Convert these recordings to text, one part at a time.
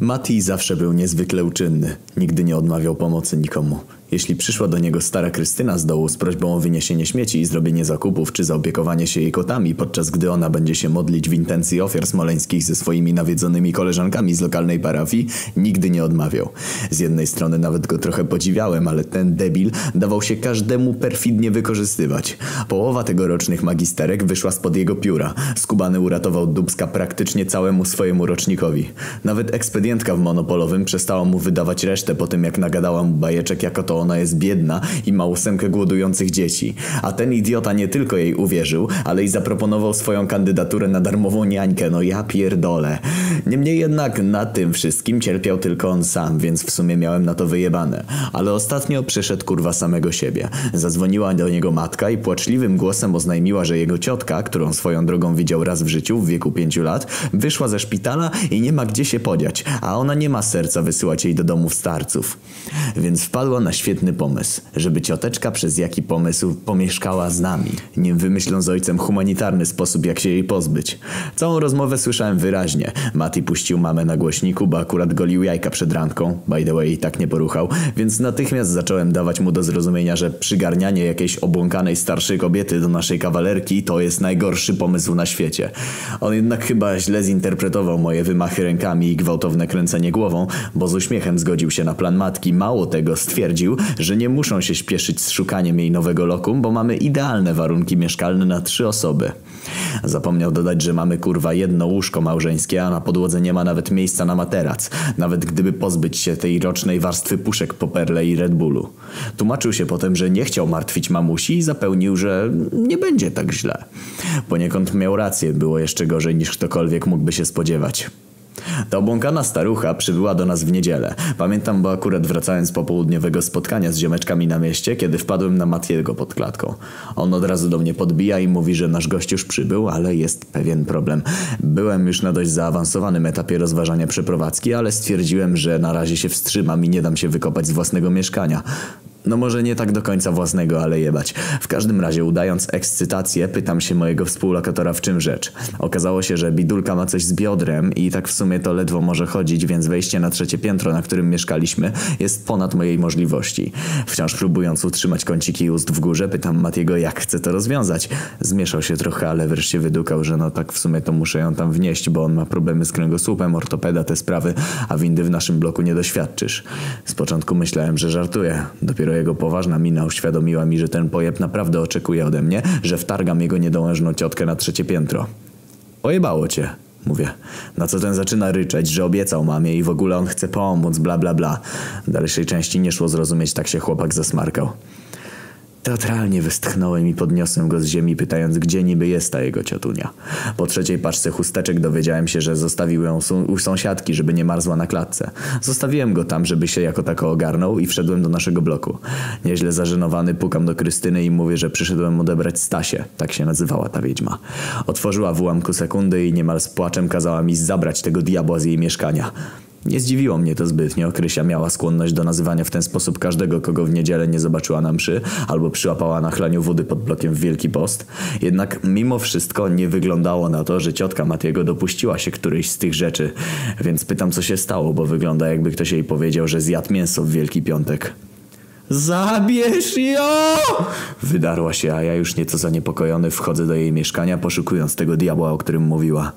Mati zawsze był niezwykle uczynny. Nigdy nie odmawiał pomocy nikomu. Jeśli przyszła do niego stara Krystyna z dołu z prośbą o wyniesienie śmieci i zrobienie zakupów czy zaopiekowanie się jej kotami, podczas gdy ona będzie się modlić w intencji ofiar smoleńskich ze swoimi nawiedzonymi koleżankami z lokalnej parafii, nigdy nie odmawiał. Z jednej strony nawet go trochę podziwiałem, ale ten debil dawał się każdemu perfidnie wykorzystywać. Połowa tegorocznych magisterek wyszła spod jego pióra. Skubany uratował Dubska praktycznie całemu swojemu rocznikowi. Nawet ekspedientka w monopolowym przestała mu wydawać resztę po tym jak nagadała mu bajeczek jako to ona jest biedna i ma ósemkę głodujących dzieci. A ten idiota nie tylko jej uwierzył, ale i zaproponował swoją kandydaturę na darmową niańkę. No ja pierdolę. Niemniej jednak na tym wszystkim cierpiał tylko on sam, więc w sumie miałem na to wyjebane. Ale ostatnio przyszedł kurwa samego siebie. Zadzwoniła do niego matka i płaczliwym głosem oznajmiła, że jego ciotka, którą swoją drogą widział raz w życiu w wieku pięciu lat, wyszła ze szpitala i nie ma gdzie się podziać, a ona nie ma serca wysyłać jej do domów starców. Więc wpadła na świetny pomysł, żeby cioteczka przez jaki pomysł pomieszkała z nami, nim wymyślą z ojcem humanitarny sposób jak się jej pozbyć. Całą rozmowę słyszałem wyraźnie. Mati puścił mamę na głośniku, bo akurat golił jajka przed randką, by the way tak nie poruchał, więc natychmiast zacząłem dawać mu do zrozumienia, że przygarnianie jakiejś obłąkanej starszej kobiety do naszej kawalerki to jest najgorszy pomysł na świecie. On jednak chyba źle zinterpretował moje wymachy rękami i gwałtowne kręcenie głową, bo z uśmiechem zgodził się na plan matki. Mało tego stwierdził, że nie muszą się śpieszyć z szukaniem jej nowego lokum, bo mamy idealne warunki mieszkalne na trzy osoby. Zapomniał dodać, że mamy kurwa jedno łóżko małżeńskie, a na podłodze nie ma nawet miejsca na materac. Nawet gdyby pozbyć się tej rocznej warstwy puszek po Perle i Red Bullu. Tłumaczył się potem, że nie chciał martwić mamusi i zapełnił, że nie będzie tak źle. Poniekąd miał rację, było jeszcze gorzej niż ktokolwiek mógłby się spodziewać. Ta obłąkana starucha przybyła do nas w niedzielę. Pamiętam, bo akurat wracałem z popołudniowego spotkania z ziomeczkami na mieście, kiedy wpadłem na Matiego pod klatką. On od razu do mnie podbija i mówi, że nasz gość już przybył, ale jest pewien problem. Byłem już na dość zaawansowanym etapie rozważania przeprowadzki, ale stwierdziłem, że na razie się wstrzymam i nie dam się wykopać z własnego mieszkania. No może nie tak do końca własnego, ale jebać. W każdym razie udając ekscytację pytam się mojego współlokatora w czym rzecz. Okazało się, że bidulka ma coś z biodrem i tak w sumie to ledwo może chodzić, więc wejście na trzecie piętro, na którym mieszkaliśmy jest ponad mojej możliwości. Wciąż próbując utrzymać kąciki ust w górze pytam Matiego jak chce to rozwiązać. Zmieszał się trochę, ale wreszcie wydukał, że no tak w sumie to muszę ją tam wnieść, bo on ma problemy z kręgosłupem, ortopeda, te sprawy, a windy w naszym bloku nie doświadczysz. Z początku myślałem, że żartuje. Dopiero jego poważna mina uświadomiła mi, że ten pojeb naprawdę oczekuje ode mnie, że wtargam jego niedołężną ciotkę na trzecie piętro. Pojebało cię, mówię. Na co ten zaczyna ryczeć, że obiecał mamie i w ogóle on chce pomóc, bla bla bla. Dalszej części nie szło zrozumieć, tak się chłopak zasmarkał. Teatralnie westchnąłem i podniosłem go z ziemi, pytając, gdzie niby jest ta jego ciotunia. Po trzeciej paczce chusteczek dowiedziałem się, że zostawił ją u sąsiadki, żeby nie marzła na klatce. Zostawiłem go tam, żeby się jako tako ogarnął i wszedłem do naszego bloku. Nieźle zażenowany pukam do Krystyny i mówię, że przyszedłem odebrać Stasię, tak się nazywała ta wiedźma. Otworzyła w ułamku sekundy i niemal z płaczem kazała mi zabrać tego diabła z jej mieszkania. Nie zdziwiło mnie to zbytnio. Krysia miała skłonność do nazywania w ten sposób każdego, kogo w niedzielę nie zobaczyła na mszy, albo przyłapała na chlaniu wody pod blokiem w Wielki Post. Jednak mimo wszystko nie wyglądało na to, że ciotka Matiego dopuściła się którejś z tych rzeczy. Więc pytam, co się stało, bo wygląda jakby ktoś jej powiedział, że zjadł mięso w Wielki Piątek. Zabierz ją! Wydarła się, a ja już nieco zaniepokojony wchodzę do jej mieszkania, poszukując tego diabła, o którym mówiła.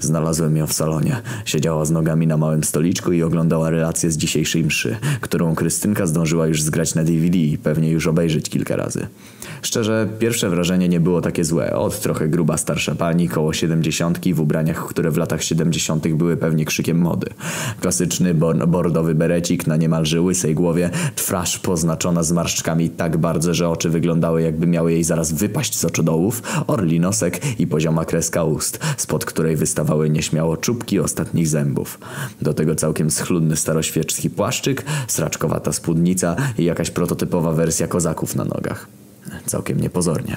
Znalazłem ją w salonie. Siedziała z nogami na małym stoliczku i oglądała relację z dzisiejszej mszy, którą Krystynka zdążyła już zgrać na DVD i pewnie już obejrzeć kilka razy. Szczerze, pierwsze wrażenie nie było takie złe. Od trochę gruba starsza pani, koło siedemdziesiątki, w ubraniach, które w latach siedemdziesiątych były pewnie krzykiem mody. Klasyczny bordowy berecik na niemalże łysej głowie, twarz poznaczona zmarszczkami tak bardzo, że oczy wyglądały jakby miały jej zaraz wypaść z oczodołów, orli nosek i pozioma kreska ust, spod której wystawały nieśmiało czubki ostatnich zębów. Do tego całkiem schludny staroświecki płaszczyk, sraczkowata spódnica i jakaś prototypowa wersja kozaków na nogach. Całkiem niepozornie.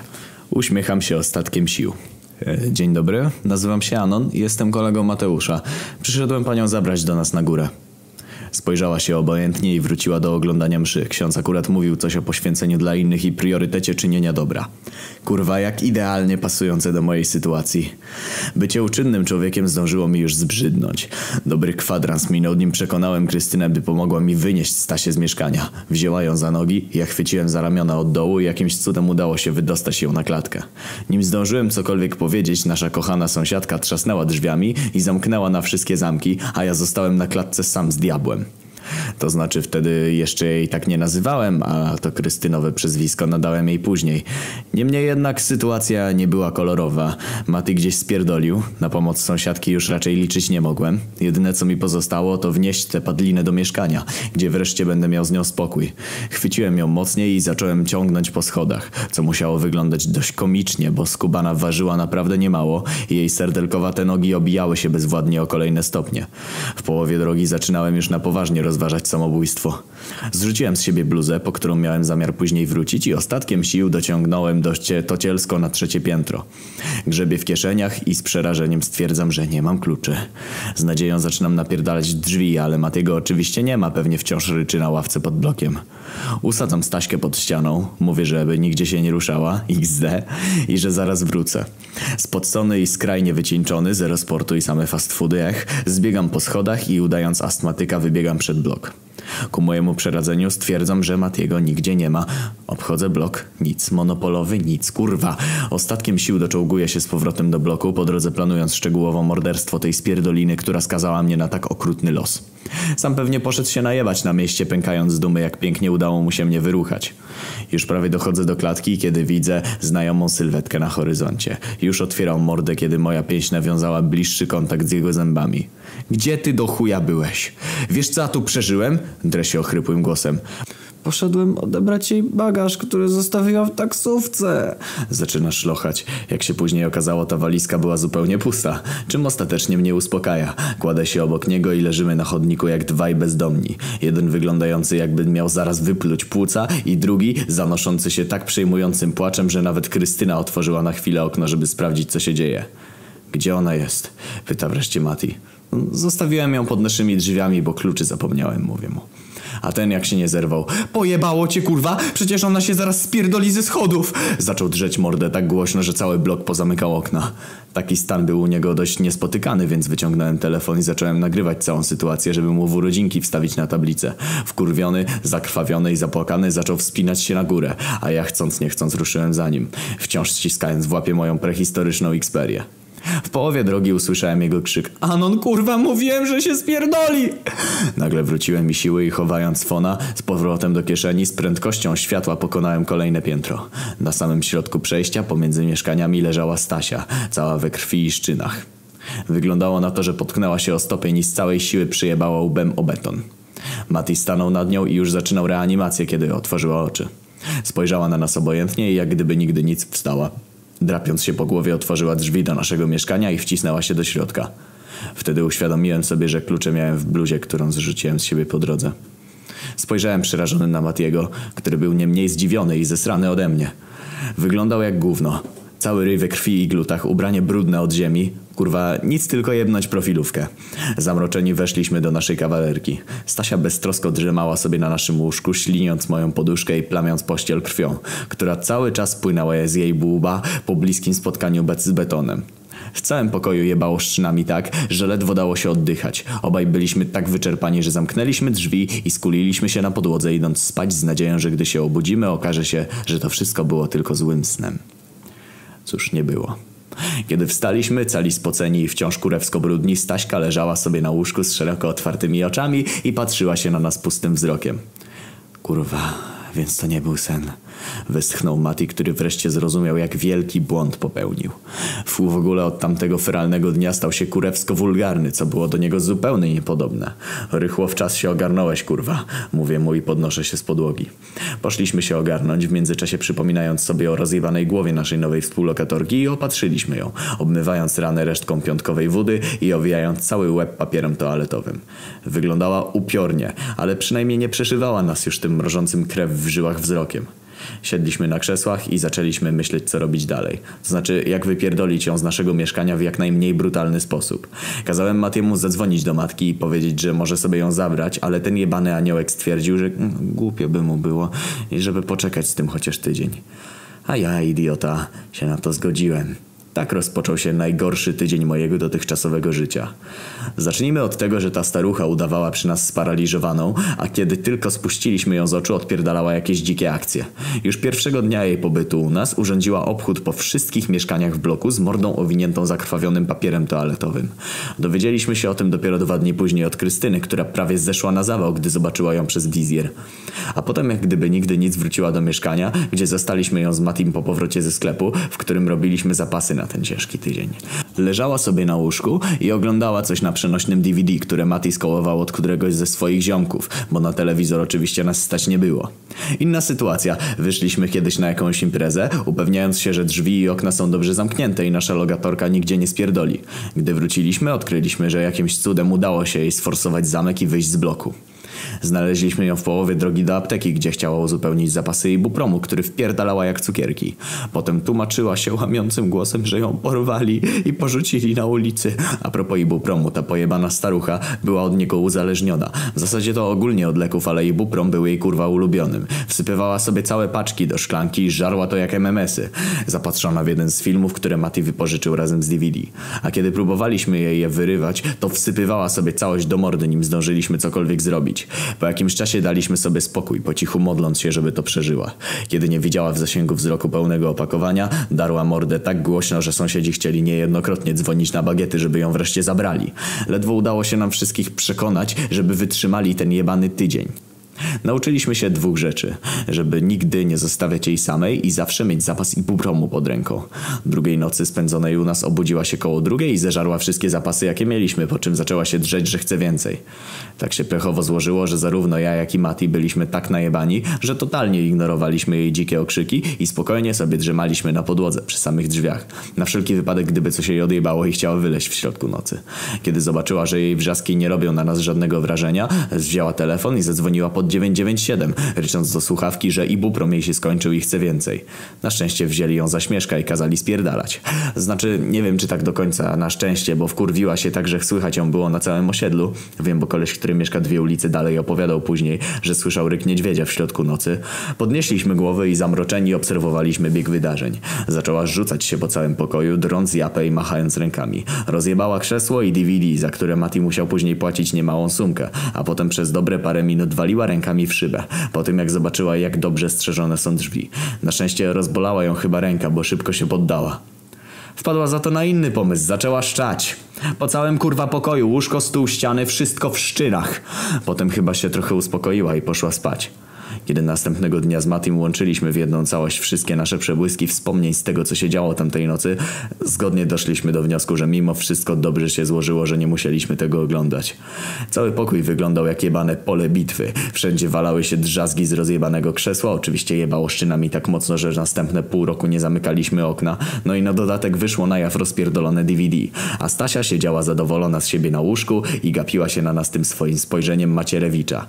Uśmiecham się ostatkiem sił. E, dzień dobry, nazywam się Anon i jestem kolegą Mateusza. Przyszedłem panią zabrać do nas na górę. Spojrzała się obojętnie i wróciła do oglądania mszy. Ksiądz akurat mówił coś o poświęceniu dla innych i priorytecie czynienia dobra. Kurwa, jak idealnie pasujące do mojej sytuacji. Bycie uczynnym człowiekiem zdążyło mi już zbrzydnąć. Dobry kwadrans minął, nim przekonałem Krystynę, by pomogła mi wynieść Stasię z mieszkania. Wzięła ją za nogi, ja chwyciłem za ramiona od dołu i jakimś cudem udało się wydostać ją na klatkę. Nim zdążyłem cokolwiek powiedzieć, nasza kochana sąsiadka trzasnęła drzwiami i zamknęła na wszystkie zamki, a ja zostałem na klatce sam z diabłem. To znaczy wtedy jeszcze jej tak nie nazywałem, a to Krystynowe przezwisko nadałem jej później. Niemniej jednak sytuacja nie była kolorowa. Maty gdzieś spierdolił, na pomoc sąsiadki już raczej liczyć nie mogłem. Jedyne co mi pozostało to wnieść tę padlinę do mieszkania, gdzie wreszcie będę miał z nią spokój. Chwyciłem ją mocniej i zacząłem ciągnąć po schodach, co musiało wyglądać dość komicznie, bo skubana ważyła naprawdę niemało i jej serdelkowate nogi obijały się bezwładnie o kolejne stopnie. W połowie drogi zaczynałem już na poważnie rozważać samobójstwo. Zrzuciłem z siebie bluzę, po którą miałem zamiar później wrócić i ostatkiem sił dociągnąłem dość tocielsko na trzecie piętro. Grzebię w kieszeniach i z przerażeniem stwierdzam, że nie mam kluczy. Z nadzieją zaczynam napierdalać drzwi, ale Matiego oczywiście nie ma, pewnie wciąż ryczy na ławce pod blokiem. Usadzam Staśkę pod ścianą, mówię, żeby nigdzie się nie ruszała, xd, i że zaraz wrócę. Spocony i skrajnie wycieńczony, zero sportu i same fast foody, ech, zbiegam po schodach i udając astmatyka wybiegam przed blok. Ku mojemu przeradzeniu stwierdzam, że Matiego nigdzie nie ma. Obchodzę blok. Nic. Monopolowy nic. Kurwa. Ostatkiem sił doczołguję się z powrotem do bloku, po drodze planując szczegółowo morderstwo tej spierdoliny, która skazała mnie na tak okrutny los. Sam pewnie poszedł się najebać na mieście, pękając z dumy, jak pięknie udało mu się mnie wyruchać. Już prawie dochodzę do klatki, kiedy widzę znajomą sylwetkę na horyzoncie. Już otwierał mordę, kiedy moja pięść nawiązała bliższy kontakt z jego zębami. Gdzie ty do chuja byłeś? Wiesz co ja tu przeżyłem? Drę się ochrypłym głosem. Poszedłem odebrać jej bagaż, który zostawiła w taksówce. Zaczyna szlochać. Jak się później okazało, ta walizka była zupełnie pusta, czym ostatecznie mnie uspokaja. Kładę się obok niego i leżymy na chodniku jak dwaj bezdomni. Jeden wyglądający jakby miał zaraz wypluć płuca i drugi zanoszący się tak przejmującym płaczem, że nawet Krystyna otworzyła na chwilę okno, żeby sprawdzić co się dzieje. Gdzie ona jest? Pyta wreszcie Mati. Zostawiłem ją pod naszymi drzwiami, bo kluczy zapomniałem, mówię mu. A ten jak się nie zerwał. Pojebało cię kurwa? Przecież ona się zaraz spierdoli ze schodów! Zaczął drzeć mordę tak głośno, że cały blok pozamykał okna. Taki stan był u niego dość niespotykany, więc wyciągnąłem telefon i zacząłem nagrywać całą sytuację, żeby mu w urodzinki wstawić na tablicę. Wkurwiony, zakrwawiony i zapłakany zaczął wspinać się na górę, a ja chcąc nie chcąc ruszyłem za nim, wciąż ściskając w łapie moją prehistoryczną Xperię. W połowie drogi usłyszałem jego krzyk Anon kurwa mówiłem, że się spierdoli! Nagle wróciłem mi siły i chowając fona z powrotem do kieszeni z prędkością światła pokonałem kolejne piętro. Na samym środku przejścia pomiędzy mieszkaniami leżała Stasia, cała we krwi i szczynach. Wyglądało na to, że potknęła się o stopień i z całej siły przyjebała łbem o beton. Mati stanął nad nią i już zaczynał reanimację, kiedy otworzyła oczy. Spojrzała na nas obojętnie i jak gdyby nigdy nic wstała. Drapiąc się po głowie otworzyła drzwi do naszego mieszkania i wcisnęła się do środka. Wtedy uświadomiłem sobie, że klucze miałem w bluzie, którą zrzuciłem z siebie po drodze. Spojrzałem przerażony na Matiego, który był nie mniej zdziwiony i zesrany ode mnie. Wyglądał jak gówno. Cały ryj we krwi i glutach, ubranie brudne od ziemi. Kurwa, nic tylko jebnąć profilówkę. Zamroczeni weszliśmy do naszej kawalerki. Stasia beztrosko drzemała sobie na naszym łóżku, śliniąc moją poduszkę i plamiąc pościel krwią, która cały czas płynęła z jej bułba po bliskim spotkaniu z betonem. W całym pokoju jebało szczynami tak, że ledwo dało się oddychać. Obaj byliśmy tak wyczerpani, że zamknęliśmy drzwi i skuliliśmy się na podłodze idąc spać z nadzieją, że gdy się obudzimy okaże się, że to wszystko było tylko złym snem. Cóż, nie było. Kiedy wstaliśmy, cali spoceni i wciąż kurewsko brudni, Staśka leżała sobie na łóżku z szeroko otwartymi oczami i patrzyła się na nas pustym wzrokiem. Kurwa, więc to nie był sen. Westchnął Mati, który wreszcie zrozumiał, jak wielki błąd popełnił. Fu w ogóle od tamtego feralnego dnia stał się kurewsko wulgarny, co było do niego zupełnie niepodobne. Rychło w czas się ogarnąłeś, kurwa. Mówię mu i podnoszę się z podłogi. Poszliśmy się ogarnąć, w międzyczasie przypominając sobie o rozjebanej głowie naszej nowej współlokatorki i opatrzyliśmy ją, obmywając ranę resztką piątkowej wody i owijając cały łeb papierem toaletowym. Wyglądała upiornie, ale przynajmniej nie przeszywała nas już tym mrożącym krew w żyłach wzrokiem. Siedliśmy na krzesłach i zaczęliśmy myśleć, co robić dalej. To znaczy, jak wypierdolić ją z naszego mieszkania w jak najmniej brutalny sposób. Kazałem Matiemu zadzwonić do matki i powiedzieć, że może sobie ją zabrać, ale ten jebany aniołek stwierdził, że mm, głupio by mu było i żeby poczekać z tym chociaż tydzień. A ja, idiota, się na to zgodziłem. Tak rozpoczął się najgorszy tydzień mojego dotychczasowego życia. Zacznijmy od tego, że ta starucha udawała przy nas sparaliżowaną, a kiedy tylko spuściliśmy ją z oczu, odpierdalała jakieś dzikie akcje. Już pierwszego dnia jej pobytu u nas urządziła obchód po wszystkich mieszkaniach w bloku z mordą owiniętą zakrwawionym papierem toaletowym. Dowiedzieliśmy się o tym dopiero dwa dni później od Krystyny, która prawie zeszła na zawał, gdy zobaczyła ją przez wizjer. A potem jak gdyby nigdy nic wróciła do mieszkania, gdzie zastaliśmy ją z Matim po powrocie ze sklepu, w którym robiliśmy zapasy na ten ciężki tydzień. Leżała sobie na łóżku i oglądała coś na przenośnym DVD, które Mati skołował od któregoś ze swoich ziomków, bo na telewizor oczywiście nas stać nie było. Inna sytuacja. Wyszliśmy kiedyś na jakąś imprezę, upewniając się, że drzwi i okna są dobrze zamknięte i nasza logatorka nigdzie nie spierdoli. Gdy wróciliśmy, odkryliśmy, że jakimś cudem udało się jej sforsować zamek i wyjść z bloku. Znaleźliśmy ją w połowie drogi do apteki, gdzie chciała uzupełnić zapasy ibupromu, który wpierdalała jak cukierki. Potem tłumaczyła się łamiącym głosem, że ją porwali i porzucili na ulicy. A propos ibupromu, ta pojebana starucha była od niego uzależniona. W zasadzie to ogólnie od leków, ale ibuprom był jej kurwa ulubionym. Wsypywała sobie całe paczki do szklanki i żarła to jak MMS-y. Zapatrzona w jeden z filmów, które Mati wypożyczył razem z DVD. A kiedy próbowaliśmy jej je wyrywać, to wsypywała sobie całość do mordy, nim zdążyliśmy cokolwiek zrobić. Po jakimś czasie daliśmy sobie spokój, po cichu modląc się, żeby to przeżyła. Kiedy nie widziała w zasięgu wzroku pełnego opakowania, darła mordę tak głośno, że sąsiedzi chcieli niejednokrotnie dzwonić na bagiety, żeby ją wreszcie zabrali. Ledwo udało się nam wszystkich przekonać, żeby wytrzymali ten jebany tydzień. Nauczyliśmy się dwóch rzeczy. Żeby nigdy nie zostawiać jej samej i zawsze mieć zapas ibupromu pod ręką. Drugiej nocy spędzonej u nas obudziła się koło drugiej i zeżarła wszystkie zapasy jakie mieliśmy, po czym zaczęła się drzeć, że chce więcej. Tak się pechowo złożyło, że zarówno ja jak i Mati byliśmy tak najebani, że totalnie ignorowaliśmy jej dzikie okrzyki i spokojnie sobie drzemaliśmy na podłodze przy samych drzwiach. Na wszelki wypadek, gdyby coś jej odjebało i chciała wyleźć w środku nocy. Kiedy zobaczyła, że jej wrzaski nie robią na nas żadnego wrażenia, wzięła telefon i zadzwoniła pod 997, rycząc do słuchawki, że ibuprom jej się skończył i chce więcej. Na szczęście wzięli ją za śmieszka i kazali spierdalać. Znaczy, nie wiem czy tak do końca na szczęście, bo wkurwiła się tak, że słychać ją było na całym osiedlu. Wiem, bo koleś, który mieszka dwie ulice dalej opowiadał później, że słyszał ryk niedźwiedzia w środku nocy. Podnieśliśmy głowy i zamroczeni obserwowaliśmy bieg wydarzeń. Zaczęła rzucać się po całym pokoju, drąc japę i machając rękami. Rozjebała krzesło i DVD, za które Mati musiał później płacić niemałą sumkę, a potem przez dobre parę minut waliła rękami w szybę, po tym jak zobaczyła jak dobrze strzeżone są drzwi. Na szczęście rozbolała ją chyba ręka, bo szybko się poddała. Wpadła za to na inny pomysł, zaczęła szczać. Po całym kurwa pokoju, łóżko, stół, ściany, wszystko w szczyrach. Potem chyba się trochę uspokoiła i poszła spać. Kiedy następnego dnia z Matim łączyliśmy w jedną całość wszystkie nasze przebłyski wspomnień z tego, co się działo tamtej nocy, zgodnie doszliśmy do wniosku, że mimo wszystko dobrze się złożyło, że nie musieliśmy tego oglądać. Cały pokój wyglądał jak jebane pole bitwy. Wszędzie walały się drzazgi z rozjebanego krzesła, oczywiście jebało szczynami tak mocno, że następne pół roku nie zamykaliśmy okna, no i na dodatek wyszło na jaw rozpierdolone DVD. A Stasia siedziała zadowolona z siebie na łóżku i gapiła się na nas tym swoim spojrzeniem Macierewicza.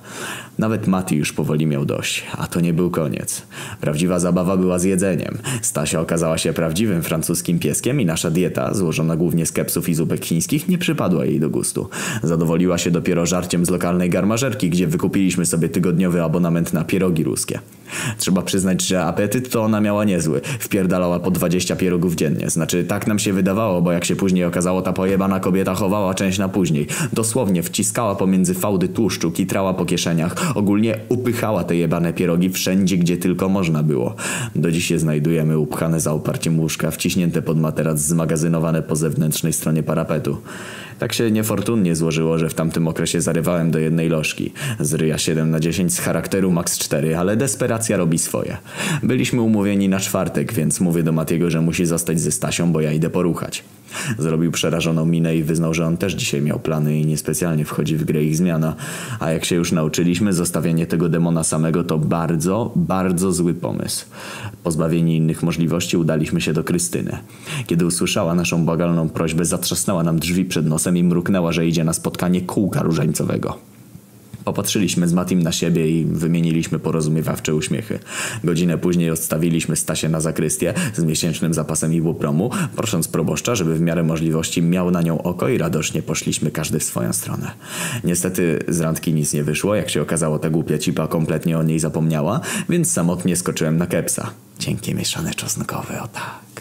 Nawet Mati już powoli miał dość, a to nie był koniec. Prawdziwa zabawa była z jedzeniem. Stasia okazała się prawdziwym francuskim pieskiem i nasza dieta, złożona głównie z kepsów i zupek chińskich, nie przypadła jej do gustu. Zadowoliła się dopiero żarciem z lokalnej garmażerki, gdzie wykupiliśmy sobie tygodniowy abonament na pierogi ruskie. Trzeba przyznać, że apetyt to ona miała niezły. Wpierdalała po 20 pierogów dziennie. Znaczy, tak nam się wydawało, bo jak się później okazało, ta pojebana kobieta chowała część na później. Dosłownie wciskała pomiędzy fałdy tłuszczu, kitrała po kieszeniach. Ogólnie upychała te jebane pierogi wszędzie, gdzie tylko można było. Do dziś je znajdujemy upchane za oparciem łóżka, wciśnięte pod materac, zmagazynowane po zewnętrznej stronie parapetu. Tak się niefortunnie złożyło, że w tamtym okresie zarywałem do jednej lożki. Z ryja 7 na 10 z charakteru max 4, ale desperacja robi swoje. Byliśmy umówieni na czwartek, więc mówię do Matiego, że musi zostać ze Stasią, bo ja idę poruchać. Zrobił przerażoną minę i wyznał, że on też dzisiaj miał plany i niespecjalnie wchodzi w grę ich zmiana. A jak się już nauczyliśmy, zostawienie tego demona samego to bardzo, bardzo zły pomysł. Pozbawieni innych możliwości udaliśmy się do Krystyny. Kiedy usłyszała naszą bagalną prośbę, zatrzasnęła nam drzwi przed nosem i mruknęła, że idzie na spotkanie kółka różańcowego. Popatrzyliśmy z Matim na siebie i wymieniliśmy porozumiewawcze uśmiechy. Godzinę później odstawiliśmy Stasię na zakrystię z miesięcznym zapasem ibupromu, prosząc proboszcza, żeby w miarę możliwości miał na nią oko i radośnie poszliśmy każdy w swoją stronę. Niestety z randki nic nie wyszło, jak się okazało ta głupia cipa kompletnie o niej zapomniała, więc samotnie skoczyłem na kepsa. Cienkie mieszane czosnkowe, o tak.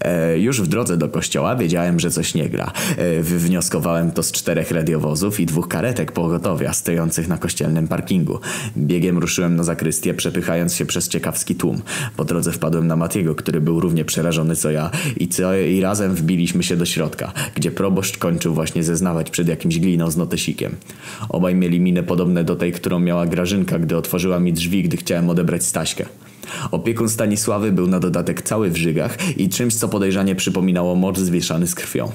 E, już w drodze do kościoła wiedziałem, że coś nie gra. E, wywnioskowałem to z czterech radiowozów i dwóch karetek pogotowia stojących na kościelnym parkingu. Biegiem ruszyłem na zakrystię, przepychając się przez ciekawski tłum. Po drodze wpadłem na Matiego, który był równie przerażony co ja i, co, i razem wbiliśmy się do środka, gdzie proboszcz kończył właśnie zeznawać przed jakimś gliną z notesikiem. Obaj mieli minę podobne do tej, którą miała Grażynka, gdy otworzyła mi drzwi, gdy chciałem odebrać Staśkę. Opiekun Stanisławy był na dodatek cały w żygach i czymś, co podejrzanie przypominało mocz zwieszany z krwią.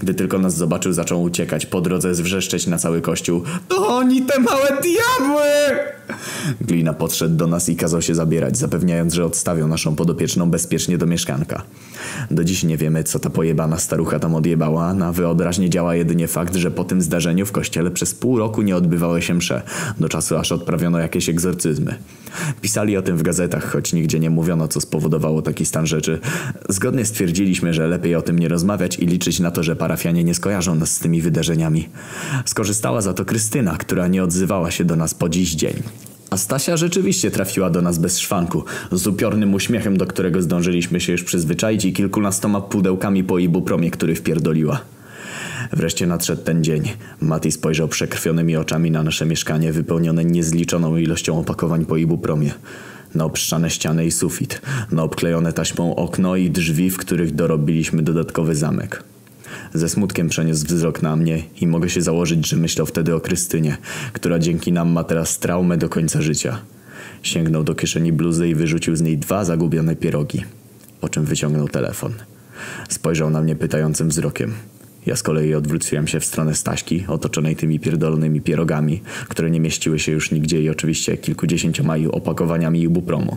Gdy tylko nas zobaczył, zaczął uciekać, po drodze zwrzeszczeć na cały kościół. To oni te małe diabły! Glina podszedł do nas i kazał się zabierać, zapewniając, że odstawią naszą podopieczną bezpiecznie do mieszkanka. Do dziś nie wiemy, co ta pojebana starucha tam odjebała. Na wyobraźnię działa jedynie fakt, że po tym zdarzeniu w kościele przez pół roku nie odbywały się msze, do czasu aż odprawiono jakieś egzorcyzmy. Pisali o tym w gazetach, choć nigdzie nie mówiono, co spowodowało taki stan rzeczy. Zgodnie stwierdziliśmy, że lepiej o tym nie rozmawiać i liczyć na to, że parafianie nie skojarzą nas z tymi wydarzeniami. Skorzystała za to Krystyna, która nie odzywała się do nas po dziś dzień. A Stasia rzeczywiście trafiła do nas bez szwanku, z upiornym uśmiechem, do którego zdążyliśmy się już przyzwyczaić i kilkunastoma pudełkami po ibupromie, który wpierdoliła. Wreszcie nadszedł ten dzień. Mati spojrzał przekrwionymi oczami na nasze mieszkanie, wypełnione niezliczoną ilością opakowań po ibupromie. Na obszczane ściany i sufit, na obklejone taśmą okno i drzwi, w których dorobiliśmy dodatkowy zamek. Ze smutkiem przeniósł wzrok na mnie i mogę się założyć, że myślał wtedy o Krystynie, która dzięki nam ma teraz traumę do końca życia. Sięgnął do kieszeni bluzy i wyrzucił z niej dwa zagubione pierogi, po czym wyciągnął telefon. Spojrzał na mnie pytającym wzrokiem. Ja z kolei odwróciłem się w stronę Staśki, otoczonej tymi pierdolonymi pierogami, które nie mieściły się już nigdzie i oczywiście kilkudziesięcioma opakowaniami ibupromu.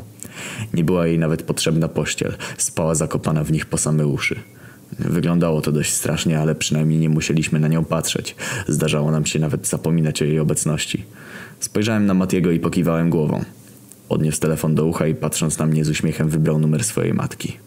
Nie była jej nawet potrzebna pościel, spała zakopana w nich po same uszy. Wyglądało to dość strasznie, ale przynajmniej nie musieliśmy na nią patrzeć. Zdarzało nam się nawet zapominać o jej obecności. Spojrzałem na Matiego i pokiwałem głową. Odniósł telefon do ucha i patrząc na mnie z uśmiechem wybrał numer swojej matki.